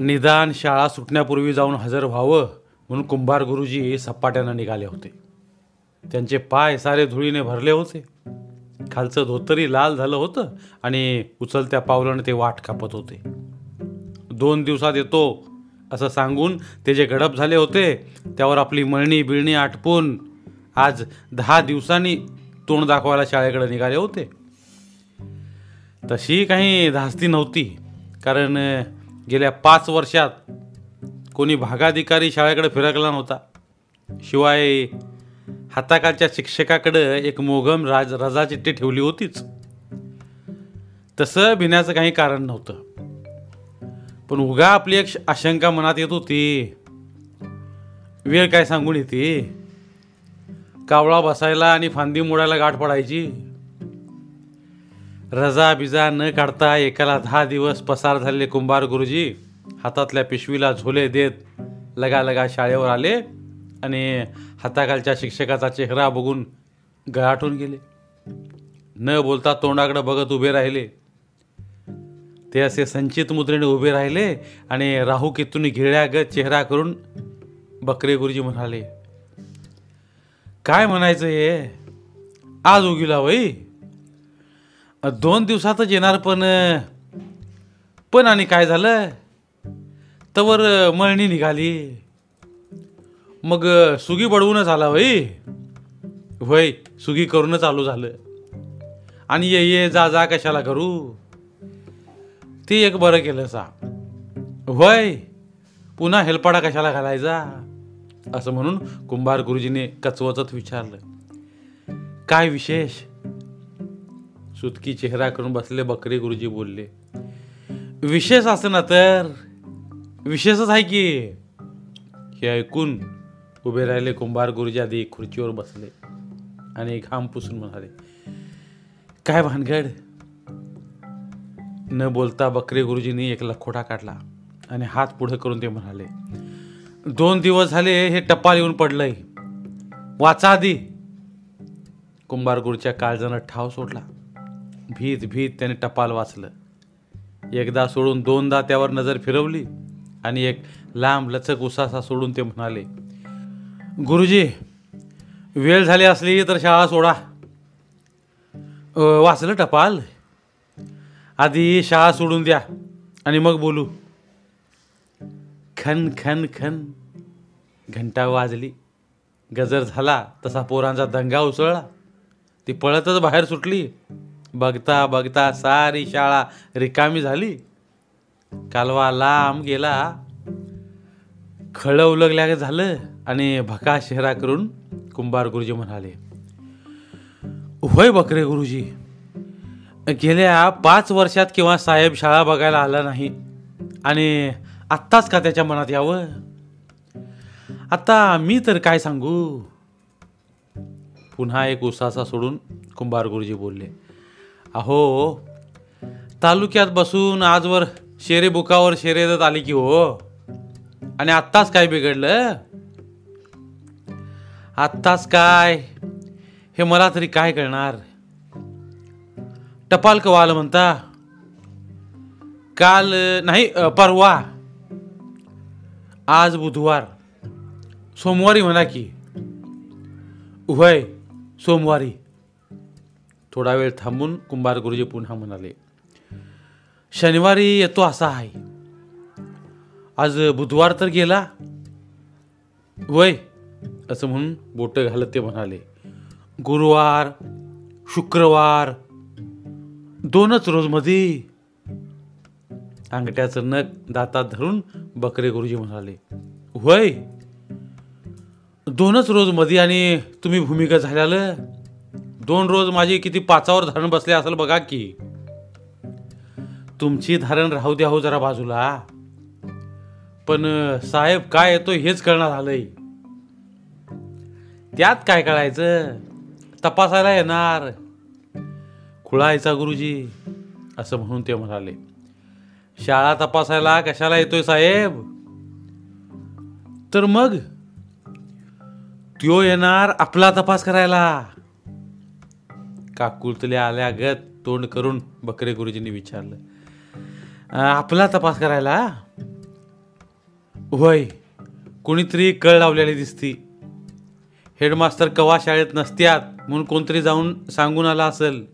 निदान शाळा सुटण्यापूर्वी जाऊन हजर व्हावं म्हणून कुंभार गुरुजी सपाट्यानं निघाले होते. त्यांचे पाय सारे धुळीने भरले होते. खालचं धोतरी लाल झालं होतं आणि उचलत्या पावलानं ते वाट कापत होते. दोन दिवसात येतो असं सांगून ते जे गडप झाले होते त्यावर आपली मळणी बिळणी आटपून आज दहा दिवसांनी तोंड दाखवायला शाळेकडे निघाले होते. तशी काही धास्ती नव्हती कारण गेल्या पाच वर्षात कोणी भागाधिकारी शाळेकडे फिरकला नव्हता. शिवाय हाताखालच्या शिक्षकाकडं एक मोघम राज रजाचिठ्ठी ठेवली होतीच. तसं भिण्याचं काही कारण नव्हतं. पण उगा आपली एक श- आशंका मनात येत होती. वेळ काय सांगून येते? कावळा बसायला आणि फांदी मोडायला गाठ पडायची? रजा बिजा न काढता एकाला दहा दिवस पसार झालेले कुंभार गुरुजी हातातल्या पिशवीला झोले देत लगा लगा शाळेवर आले आणि हाताखालच्या शिक्षकाचा चेहरा बघून गळाटून गेले. न बोलता तोंडाकडे बघत उभे राहिले. ते असे संचित मुद्रेने उभे राहिले आणि राहू केतून घिळ्यागत चेहरा करून बकरे गुरुजी म्हणाले काय म्हणायचं हे? आज उगीला वई दोन दिवसातच येणार पण पण आणि काय झालं? तवर मळणी निघाली. मग सुगी बडवूनच आला वई. होय सुगी करूनच चालू झालं. आणि ये ये जा जा कशाला करू? ते एक बरं केलं सा. होय पुन्हा हेलपाडा कशाला घालायचा? असं म्हणून कुंभार गुरुजीने कचवचत विचारलं. काय विशेष? सुतकी चेहरा करून बसले बकरे गुरुजी बोलले विशेष असं ना तर? विशेषच आहे की? हे ऐकून उभे राहिले कुंभार गुरुजी आधी खुर्चीवर बसले आणि घाम पुसून म्हणाले काय भानगड? न बोलता बकरे गुरुजींनी एक लखोटा काढला आणि हात पुढे करून ते म्हणाले दोन दिवस झाले हे टपाल येऊन पडलंय. वाचा आधी. कुंभार गुरुच्या काळजानं ठाव सोडला. भीत भीत त्याने टपाल वाचलं. एकदा सोडून दोनदा त्यावर नजर फिरवली आणि एक लांब लचक उसासा सोडून ते म्हणाले गुरुजी वेळ झाली असली तर शाळा सोडा. वाचलं टपाल? आधी शाळा सोडून द्या आणि मग बोलू. खन खन खन घंटा वाजली. गजर झाला तसा पोरांचा दंगा उसळला. ती पळतच बाहेर सुटली. बघता बघता सारी शाळा रिकामी झाली. कालवा लांब गेला. खळं उलगल्या झालं आणि भका शहरा करून कुंभार गुरुजी म्हणाले होय बकरे गुरुजी गेल्या पाच वर्षात किंवा साहेब शाळा बघायला आला नाही आणि आत्ताच का त्याच्या मनात यावं? आता मी तर काय सांगू? पुन्हा एक उसासा सोडून कुंभार गुरुजी बोलले अहो तालुक्यात बसून आजवर शेरे बुकावर शेरे देत आली की हो. आणि आत्ताच काय बिघडलं? आत्ताच काय? हे मला तरी काय कळणार? टपाल कवाल आलं म्हणता काल नाही परवा आज बुधवार सोमवारी म्हणा की उभय सोमवारी. थोडा वेळ थांबून कुंभार गुरुजी पुन्हा म्हणाले शनिवारी येतो असा आहे. आज बुधवार तर गेला. वय असं म्हणून बोट घालत ते म्हणाले गुरुवार शुक्रवार दोनच रोजमध्ये अंगठ्याचं नख दातात धरून बकरे गुरुजी म्हणाले होय दोनच रोजमध्ये आणि तुम्ही भूमिका झाल्याला दोन रोज माझी किती पाचावर धरण बसले असेल बघा की. तुमची धारण राहू द्या हो जरा बाजूला. पण साहेब काय येतो हेच कळणार आलंय. त्यात काय कळायचं? तपासायला येणार. खुळायचा गुरुजी असं म्हणून ते म्हणाले. शाळा तपासायला कशाला येतोय साहेब? तर मग? त्यो येणार आपला तपास करायला. काकुळतले आल्यागत तोंड करून बकरे गुरुजींनी विचारलं. आपला तपास करायला? होय कोणीतरी कळ लावलेली दिसती. हेडमास्तर कवा शाळेत नसत्यात म्हणून कोणतरी जाऊन सांगून आला असेल.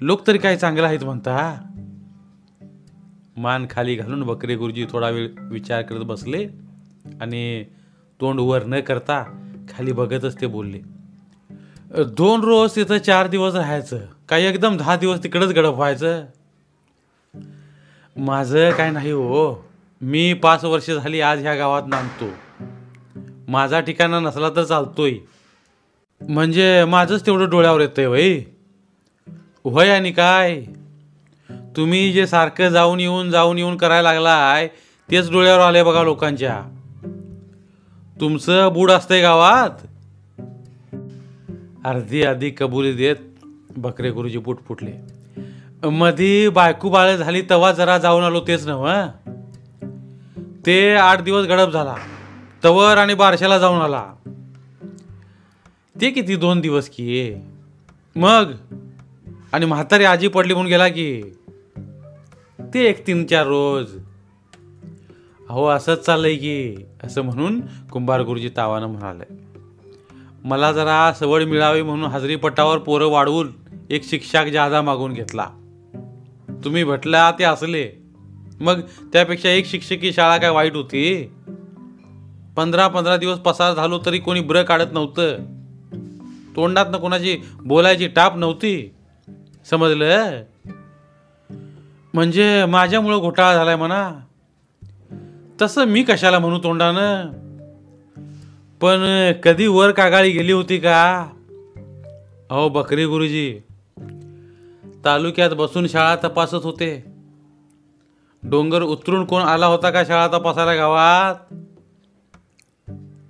लोक तरी काय चांगलं आहेत म्हणता? मान खाली घालून बकरे गुरुजी थोडा वेळ विचार करत बसले आणि तोंड वर न करता खाली बघतच ते बोलले. दोन रोज तिथं चार दिवस राहायचं. काय एकदम दहा दिवस तिकडंच गडप व्हायचं? माझं काय नाही हो. मी पाच वर्ष झाली आज ह्या गावात नांदतो. माझा ठिकाणा नसला तर चालतोय. म्हणजे माझंच तेवढं डोळ्यावर येतंय वय. होय आणि काय? तुम्ही जे सारखं जाऊन येऊन जाऊन येऊन करायला लागलाय तेच डोळ्यावर आले बघा लोकांच्या. तुमचं बूड असतंय गावात. अर्धी अर्धी कबुली देत बकरे गुरुजी पुट फुटले. मधी बायको बाळ झाली तवा जरा जाऊन आलो तेच नव ते आठ दिवस गडप झाला. तवर आणि बारशाला जाऊन आला. ते किती दोन दिवस की? मग? आणि म्हातारी आजी पडली म्हणून गेला की? ते एक तीन चार रोज. अहो असंच चाललंय की असं म्हणून कुंभार गुरुजी तावानं म्हणाले. मला जरा सवड मिळावी म्हणून हजरी पटावर पोरं वाढवून एक शिक्षक जादा मागून घेतला. तुम्ही भटला ते असले. मग त्यापेक्षा एक शिक्षकी शाळा काय वाईट होती? पंधरा पंधरा दिवस पसार झालो तरी कोणी ब्र काढत नव्हतं. तोंडात कोणाची बोलायची टाप नव्हती. समजलं? म्हणजे माझ्यामुळं घोटाळा झालाय म्हणा. तसं मी कशाला म्हणू तोंडानं? पण कधी वर कागाळी गेली होती का? अहो बकरी गुरुजी तालुक्यात बसून शाळा तपासत होते. डोंगर उतरून कोण आला होता का शाळा तपासायला गावात?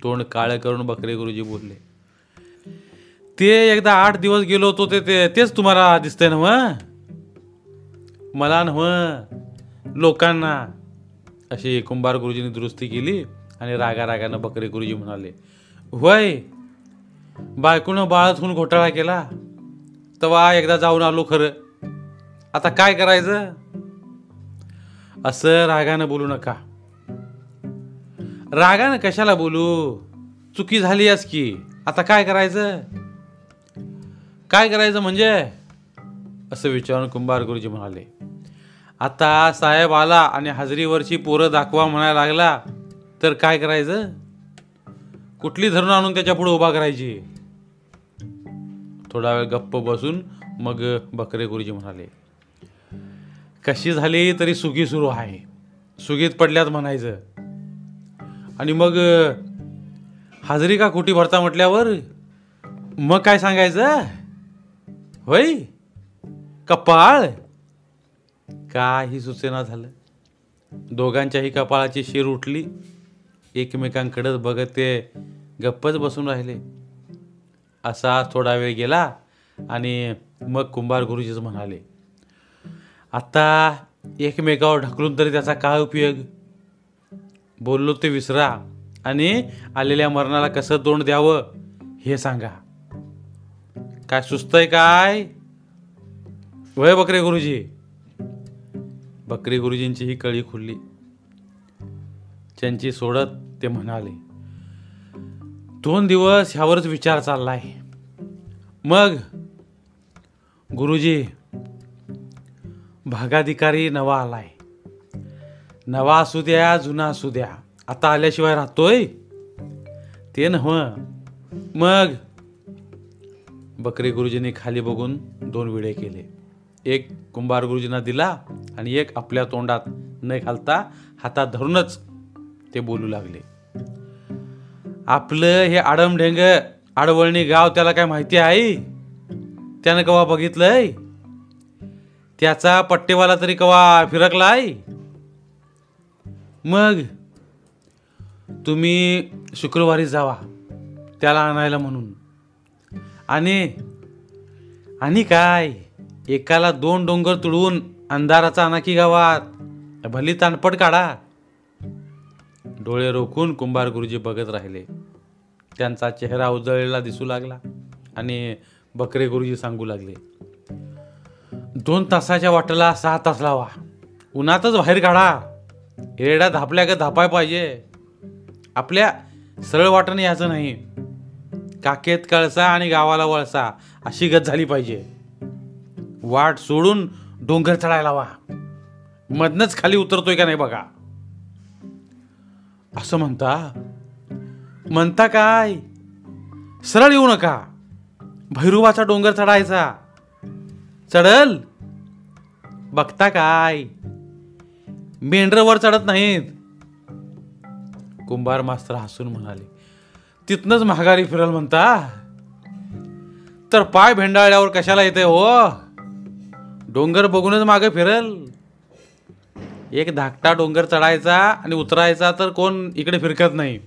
तोंड काळे करून बकरे गुरुजी बोलले. ते एकदा आठ दिवस गेलो होतो ते ते तेच तुम्हाला दिसतंय ना मग मला न लोकांना. अशी कुंभार गुरुजींनी दुरुस्ती केली. आणि रागा रागानं बकरे गुरुजी म्हणाले होय बायकोनं बाळच होऊन घोटाळा केला. तेव्हा एकदा जाऊन आलो खरं. आता काय करायचं? असं रागानं बोलू नका. रागानं कशाला बोलू? चुकी झाली अस की. आता काय करायचं? काय करायचं म्हणजे? असं विचारून कुंभार गुरुजी म्हणाले आता साहेब आला आणि हजरीवरची पोरं दाखवा म्हणायला लागला. तर काय करायचं? कुठली धरून आणून त्याच्या पुढे उभा करायची? थोडा वेळ गप्प बसून मग बकरे गुरुजी म्हणाले. कशी झाली तरी सुगी सुरू आहे. सुगीत पडल्यात म्हणायचं. आणि मग हाजरी का खोटी भरता म्हटल्यावर? मग काय सांगायचं? होय? कपाळ? काही सुचेना झालं. दोघांच्याही कपाळाची शिर उठली. एकमेकांकडंच बघत ते गप्पच बसून राहिले. असा थोडा वेळ गेला आणि मग कुंभार गुरुजीच म्हणाले आता एकमेकावर ढकलून तरी त्याचा काय उपयोग? बोललो ते विसरा आणि आलेल्या मरणाला कसं तोंड द्यावं हे सांगा. काय सुचतंय काय? वय बकरे गुरुजी. बकरी गुरुजींची ही कळी खुलली. त्यांची सोडत ते म्हणाले दोन दिवस ह्यावरच विचार चाललाय. मग गुरुजी भागाधिकारी नवा आलाय. नवा असू द्या जुना असू द्या. आता आल्याशिवाय राहतोय? ते नव मग? बकरी गुरुजींनी खाली बघून दोन विडे केले. एक कुंभार गुरुजींना दिला आणि एक आपल्या तोंडात न घालता हातात धरूनच ते बोलू लागले. आपलं हे आडमढेंग आडवळणी गाव त्याला काय माहिती आहे? त्यानं कवा बघितलंय? त्याचा पट्टेवाला तरी कवा फिरकलाय? मग तुम्ही शुक्रवारी जावा त्याला आणायला म्हणून. आणि आणि काय? एकाला दोन डोंगर तुडवून अंधाराचा अनाकी गावात भली तानपट काढा. डोळे रोखून कुंभार गुरुजी बघत राहिले. त्यांचा चेहरा उजळलेला दिसू लागला आणि बकरे गुरुजी सांगू लागले दोन तासाच्या वाटेला सहा तास लावा. उन्हातच बाहेर काढा. रेडा धापल्या का धापाय पाहिजे. आपल्या सरळ वाटणं यायचं नाही. काकेत कळसा आणि गावाला वळसा अशी गत झाली पाहिजे. वाट सोडून डोंगर चढायला वा मधनच खाली उतरतोय का नाही बघा. असं म्हणता? म्हणता काय? सरळ येऊ नका. भैरुबाचा डोंगर चढायचा. चढल. बघता काय? मेंढरवर चढत नाहीत. कुंभार मास्तर हसून म्हणाले तिथनच महागारी फिरल म्हणता? तर पाय भेंडाळल्यावर कशाला येते हो? डोंगर बघूनच मागे फिरल. एक धाकटा डोंगर चढायचा आणि उतरायचा तर कोण इकडे फिरकत नाही.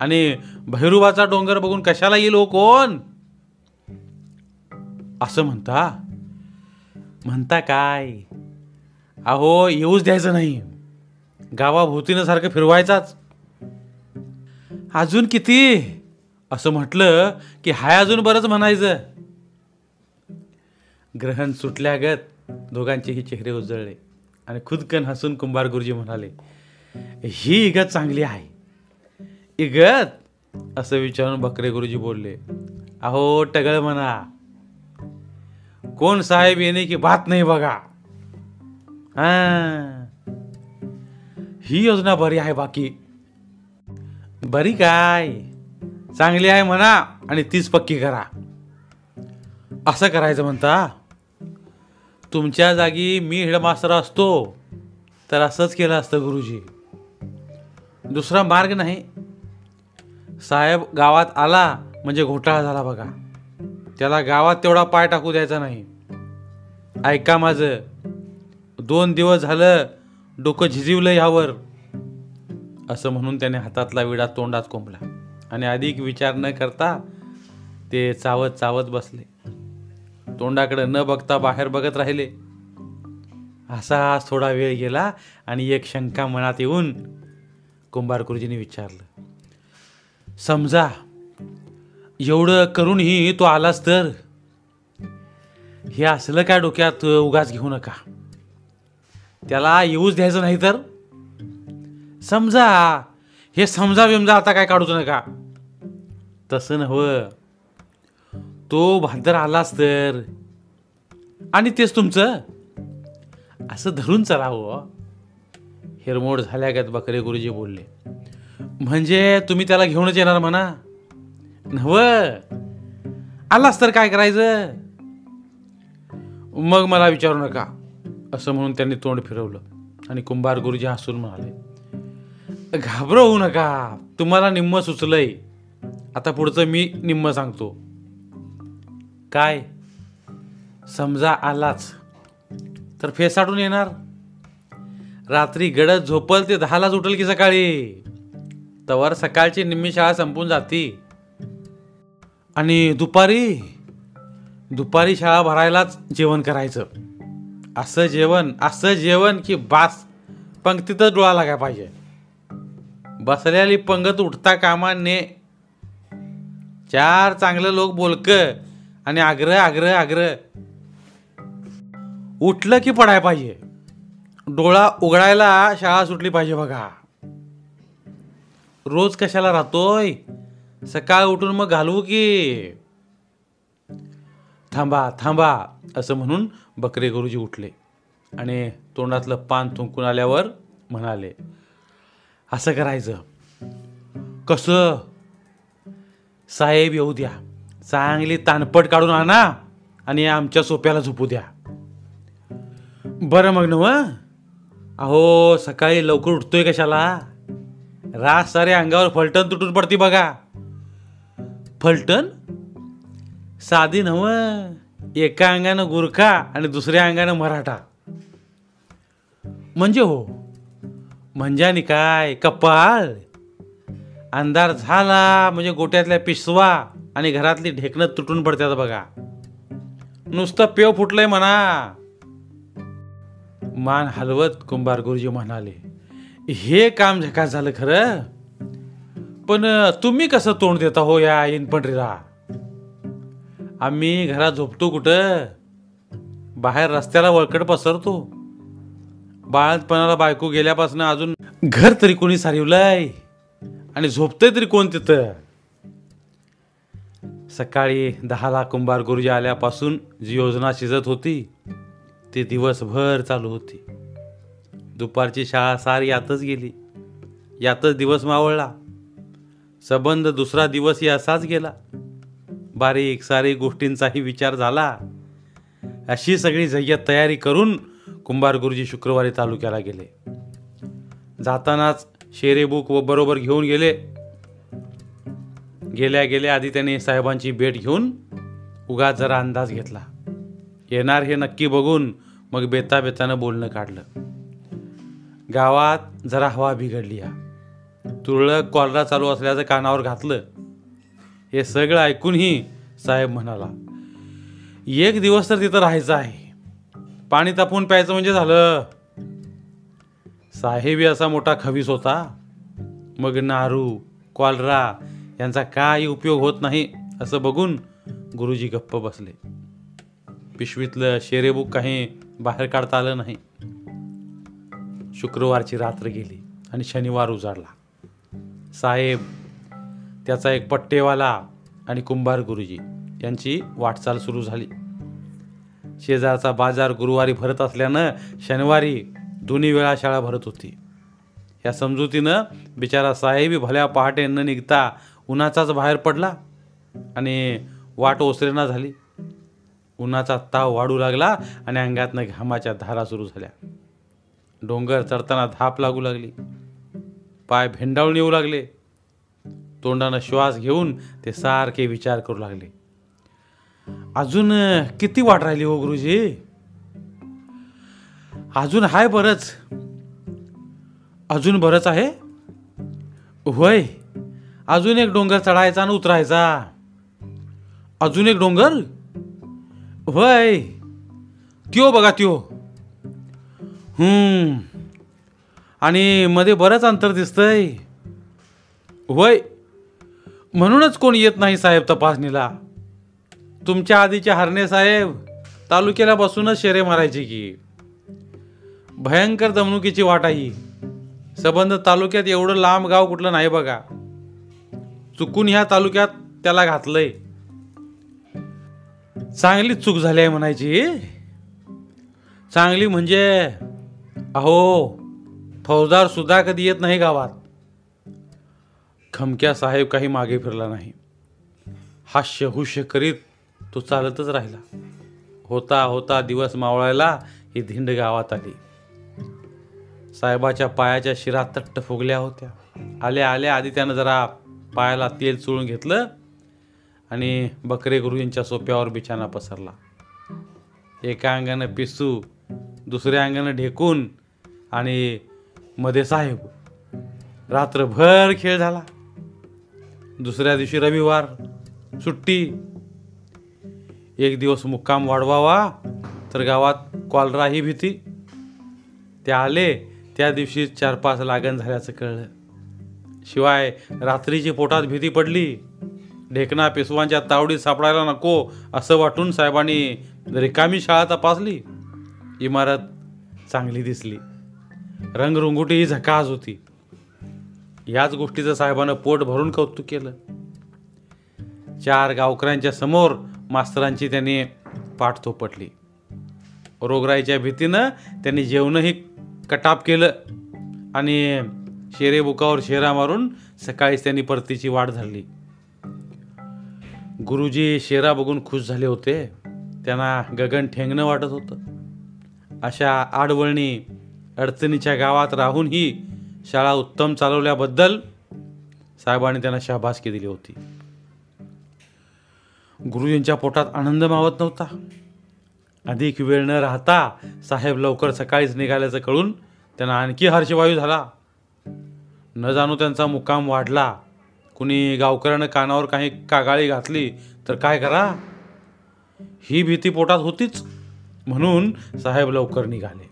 आणि भैरुबाचा डोंगर बघून कशाला येईल हो कोण? असं म्हणता? म्हणता काय? अहो येऊच द्यायचं नाही. गावाभोवतीनं सारखं फिरवायचाच. अजून किती? असं म्हटलं की हाय अजून बरंच म्हणायचं. ग्रहण सुटल्यागत दोघांचेही चेहरे उजळले. आणि खुदकन हसून कुंभार गुरुजी म्हणाले ही इगत चांगली आहे. इगत? असं विचारून बकरे गुरुजी बोलले अहो टगळ म्हणा. कोण साहेब येणे की बात नाही बघा. हा. ही योजना बरी आहे बाकी. बरी काय? चांगली आहे म्हणा आणि तीच पक्की करा. असं करायचं म्हणता? तुमच्या जागी मी हेडमास्टर असतो तर असंच केलं असतं गुरुजी. दुसरा मार्ग नाही. साहेब गावात आला म्हणजे घोटाळा झाला बघा. त्याला गावात तेवढा पाय टाकू द्यायचा नाही. ऐका माझं. दोन दिवस झालं डोकं झिजिवलं ह्यावर. असं म्हणून त्याने हातातला विडा तोंडात कोंबला. आणि अधिक विचार न करता ते चावत चावत बसले. तोंडाकडे न बघता बाहेर बघत राहिले. असा थोडा वेळ गेला आणि एक शंका मनात येऊन कुंभार गुरुजीने विचारलं समजा एवढं करूनही तो आलास तर? हे असलं काय डोक्यात उगाच घेऊ नका. त्याला येऊच द्यायचं नाही तर? समजा हे समजा विमजा आता काय काढूच नका. तसं नव्ह. तो भांतर आलास तर आणि तेच तुमचं? असं धरून चलावं हो. हिरमोड झाल्यागत बकरे गुरुजी बोलले. म्हणजे तुम्ही त्याला घेऊनच येणार म्हणा? नव आलास तर काय करायचं? मग मला विचारू नका असं म्हणून त्यांनी तोंड फिरवलं. आणि कुंभार गुरुजी हसून म्हणाले घाबरवू होऊ नका तुम्हाला निम्म सुचलंय. आता पुढचं मी निम्म सांगतो. काय? समजा आलाच तर फेसाटून येणार. रात्री गडद झोपल ते दहालाच उठल की सकाळी. तवर सकाळची निम्मी शाळा संपून जाती. आणि दुपारी दुपारी शाळा भरायलाच जेवण करायचं. असं जेवण असं जेवण की बास पंक्तीतच डोळा लागाय पाहिजे. बसलेली पंगत उठता कामा ने चार चांगलं लोक बोलकं आणि आग्रह आग्रह आग्रह. उठलं की पडाय पाहिजे. डोळा उघडायला शाळा सुटली पाहिजे बघा. रोज कशाला राहतोय? सकाळ उठून मग घालवू की? थांबा थांबा असं म्हणून बकरे गुरुजी उठले आणि तोंडातलं पान थुंकून आल्यावर म्हणाले असं करायचं. कसं? साहेब येऊ द्या. चांगली तानपट काढून आणा आणि आमच्या सोप्याला झोपू द्या. बरं मग नव अहो सकाळी लवकर उठतोय कशाला? रास सारे अंगावर फलटण तुटून पडते बघा. फलटण? साधी नव एका अंगानं गुरखा आणि दुसऱ्या अंगानं मराठा. म्हणजे हो? म्हणजे आणि काय? कपाळ? अंधार झाला म्हणजे गोट्यातल्या पिशवा. आणि घरातली ढेकणं तुटून पडतात बघा. नुसतं पेव फुटलंय म्हणा. मान हलवत कुंभार गुरुजी म्हणाले हे काम झकास झालं खरं? पण तुम्ही कसं तोंड देता हो या इनपंढरीला आम्ही घरात झोपतो कुठं? बाहेर रस्त्याला वळकट पसरतो. बाळंतपणाला बायको गेल्यापासून अजून घर तरी कोणी सारिवलंय? आणि झोपतंय तरी कोण तिथं? सकाळी दहाला कुंभार गुरुजी आल्यापासून जी योजना शिजत होती ती दिवसभर चालू होती. दुपारची शाळा सारी यातच गेली. यातच दिवस मावळला. संबंध दुसरा दिवसही असाच गेला. बारीक सारीक गोष्टींचाही विचार झाला. अशी सगळी जय्यत तयारी करून कुंभार गुरुजी शुक्रवारी तालुक्याला गेले. जातानाच शेरे बुक व बरोबर घेऊन गेले. गेल्या गेल्या आधी त्याने साहेबांची भेट घेऊन उगाच जरा अंदाज घेतला. येणार हे नक्की बघून मग बेता बेतानं बोलणं काढलं. गावात जरा हवा बिघडली या. तुरळक कॉलरा चालू असल्याचं कानावर घातलं. हे सगळं ऐकूनही साहेब म्हणाला एक दिवस तर तिथं राहायचं आहे. पाणी तापून प्यायचं म्हणजे झालं. साहेबी असा मोठा खवीस होता. मग नारू कॉलरा यांचा काही उपयोग होत नाही असं बघून गुरुजी गप्प बसले. पिशवीतलं शेरेबुक काही बाहेर काढता आलं नाही. शुक्रवारची रात्र गेली आणि शनिवार उजाडला. साहेब त्याचा एक पट्टेवाला आणि कुंभार गुरुजी यांची वाटचाल सुरू झाली. शेजारचा बाजार गुरुवारी भरत असल्यानं शनिवारी दोन्ही वेळा शाळा भरत होती. या समजुतीनं बिचारा साहेबी भल्या पहाटे न निघता उन्हाचाच बाहेर पडला आणि वाट ओसरेना झाली. उन्हाचा ताव वाढू लागला आणि अंगातनं घामाच्या धारा सुरू झाल्या. डोंगर चढताना धाप लागू लागली. पाय भेंडाळून येऊ लागले. तोंडानं श्वास घेऊन ते सारखे विचार करू लागले. अजून किती वाट राहिली हो गुरुजी? अजून हाय बरंच. अजून बरंच आहे? होय. अजून एक डोंगर चढायचा आणि उतरायचा. अजून एक डोंगर? वय त्यो बघा त्यो. आणि मध्ये बरंच अंतर दिसतंय. वय म्हणूनच कोण येत नाही साहेब तपासणीला. तुमच्या आधीचे हरणे साहेब तालुक्याला बसूनच शेरे मारायचे की. भयंकर दमणुकीची वाट आहे सबंध तालुक्यात एवढं लांब गाव कुठलं नाही बघा. चुकून ह्या तालुक्यात त्याला घातलंय. चांगलीच चूक झाली आहे म्हणायची. चांगली म्हणजे अहो फौजदार सुद्धा कधी येत नाही गावात. खमक्या साहेब काही मागे फिरला नाही. हास्य हुश्य करीत तो चालतच राहिला. होता होता दिवस मावळायला ही धिंड गावात आली. साहेबाच्या पायाच्या शिरा तट्ट फुगल्या होत्या. आल्या आल्या आधी त्यानं जरा पायाला तेल चोळून घेतलं आणि बकरे गुरुजींच्या सोप्यावर बिछाना पसरला. एका अंगानं पिसू दुसऱ्या अंगानं ढेकून आणि मध्ये साहेब. रात्रभर खेळ झाला. दुसऱ्या दिवशी रविवार सुट्टी. एक दिवस मुक्काम वाढवावा तर गावात कॉलरा ही भीती. ते आले त्या दिवशी चार पाच लागण झाल्याचं कळलं. शिवाय रात्रीची पोटात भीती पडली. ढेकणा पेसवांच्या तावडीत सापडायला नको असं वाटून साहेबांनी रिकामी शाळा तपासली. इमारत चांगली दिसली. रंगरुंगुटी ही झकास होती. याच गोष्टीचं साहेबानं पोट भरून कौतुक केलं. चार गावकऱ्यांच्या समोर मास्तरांची त्यांनी पाठ थोपटली रोगराईच्या भीतीनं त्यांनी जेवणही कटाप केलं आणि शेरे बुकावर शेरा मारून सकाळीच त्यांनी परतीची वाट धरली. गुरुजी शेरा बघून खुश झाले होते. त्यांना गगन ठेंगणं वाटत होतं. अशा आडवळणी अडचणीच्या गावात राहूनही शाळा उत्तम चालवल्याबद्दल साहेबांनी त्यांना शाबासकी दिली होती. गुरुजींच्या पोटात आनंद मावत नव्हता. अधिक वेळ न राहता साहेब लवकर सकाळीच निघाल्याचं कळून त्यांना आणखी हर्षवायू झाला. न जाणू त्यांचा मुक्काम वाढला. कुणी गावकऱ्यानं कानावर काही कागाळी घातली तर काय करा? ही भीती पोटात होतीच. म्हणून साहेब लवकर निघाले.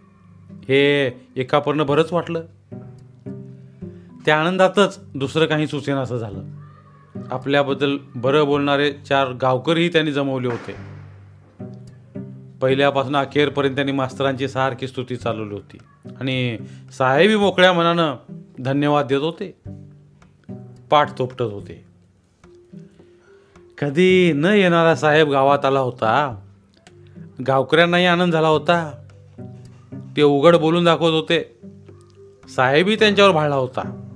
हे एकापरनं बरंच वाटलं. त्या आनंदातच दुसरं काही सुचेन असं झालं. आपल्याबद्दल बरं बोलणारे चार गावकरही त्यांनी जमवले होते. पहिल्यापासून अखेरपर्यंत त्यांनी मास्तरांची सारखी स्तुती चालवली होती. आणि साहेबी मोकळ्या मनानं धन्यवाद देत. होते पाठ तोपटत होते. कधी न येणारा साहेब गावात आला होता. गावकऱ्यांनाही आनंद झाला होता. ते उघड बोलून दाखवत होते. साहेबही त्यांच्यावर भाळला होता.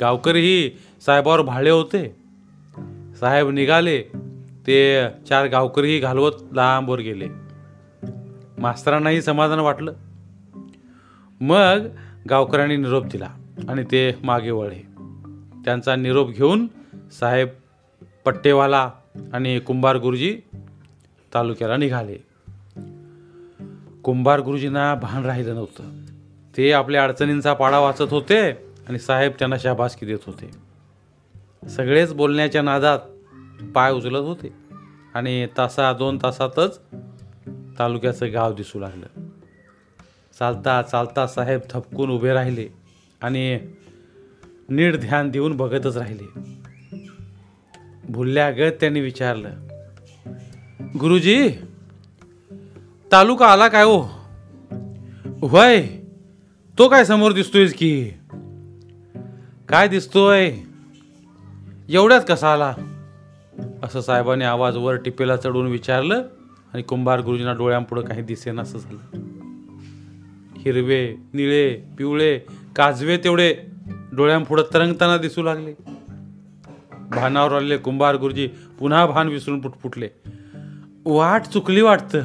गावकरीही साहेबावर भाळले होते. साहेब निघाले. ते चार गावकरीही घालवत लांबवर गेले. मास्तरांनाही समाधान वाटलं. मग गावकऱ्यांनी निरोप दिला. आणि ते मागे वळले. त्यांचा निरोप घेऊन साहेब पट्टेवाला आणि कुंभार गुरुजी तालुक्याला निघाले. कुंभार गुरुजींना भान राहिलं नव्हतं. ते आपल्या अडचणींचा पाडा वाचत होते आणि साहेब त्यांना शाबासकी देत होते. सगळेच बोलण्याच्या नादात पाय उचलत होते आणि तासा दोन तासातच तालुक्याचं गाव दिसू लागलं. चालता चालता साहेब थपकून उभे राहिले. आणि नीट ध्यान देऊन बघतच राहिले. भुलल्यागत त्यांनी विचारलं गुरुजी तालुका आला काय हो? वय तो काय समोर दिसतोयस की? काय दिसतोय? एवढ्यात कसा आला? असं साहेबांनी आवाज वर टिपेला चढून विचारलं आणि कुंभार गुरुजींना डोळ्यांपुढं काही दिसेन असं झालं. हिरवे निळे पिवळे काजवे तेवढे डोळ्यांपुढं तरंगताना दिसू लागले. भानावर आलेले कुंभार गुरुजी पुन्हा भान विसरून पुटपुटले वाट चुकली वाटतं.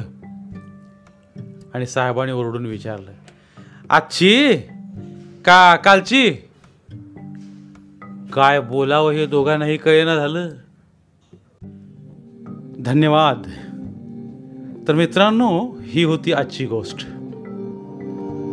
आणि साहेबांनी ओरडून विचारलं आजची? का कालची? काय बोलावं हे दोघांनाही कळेना झालं. धन्यवाद. तर मित्रांनो ही होती आजची गोष्ट.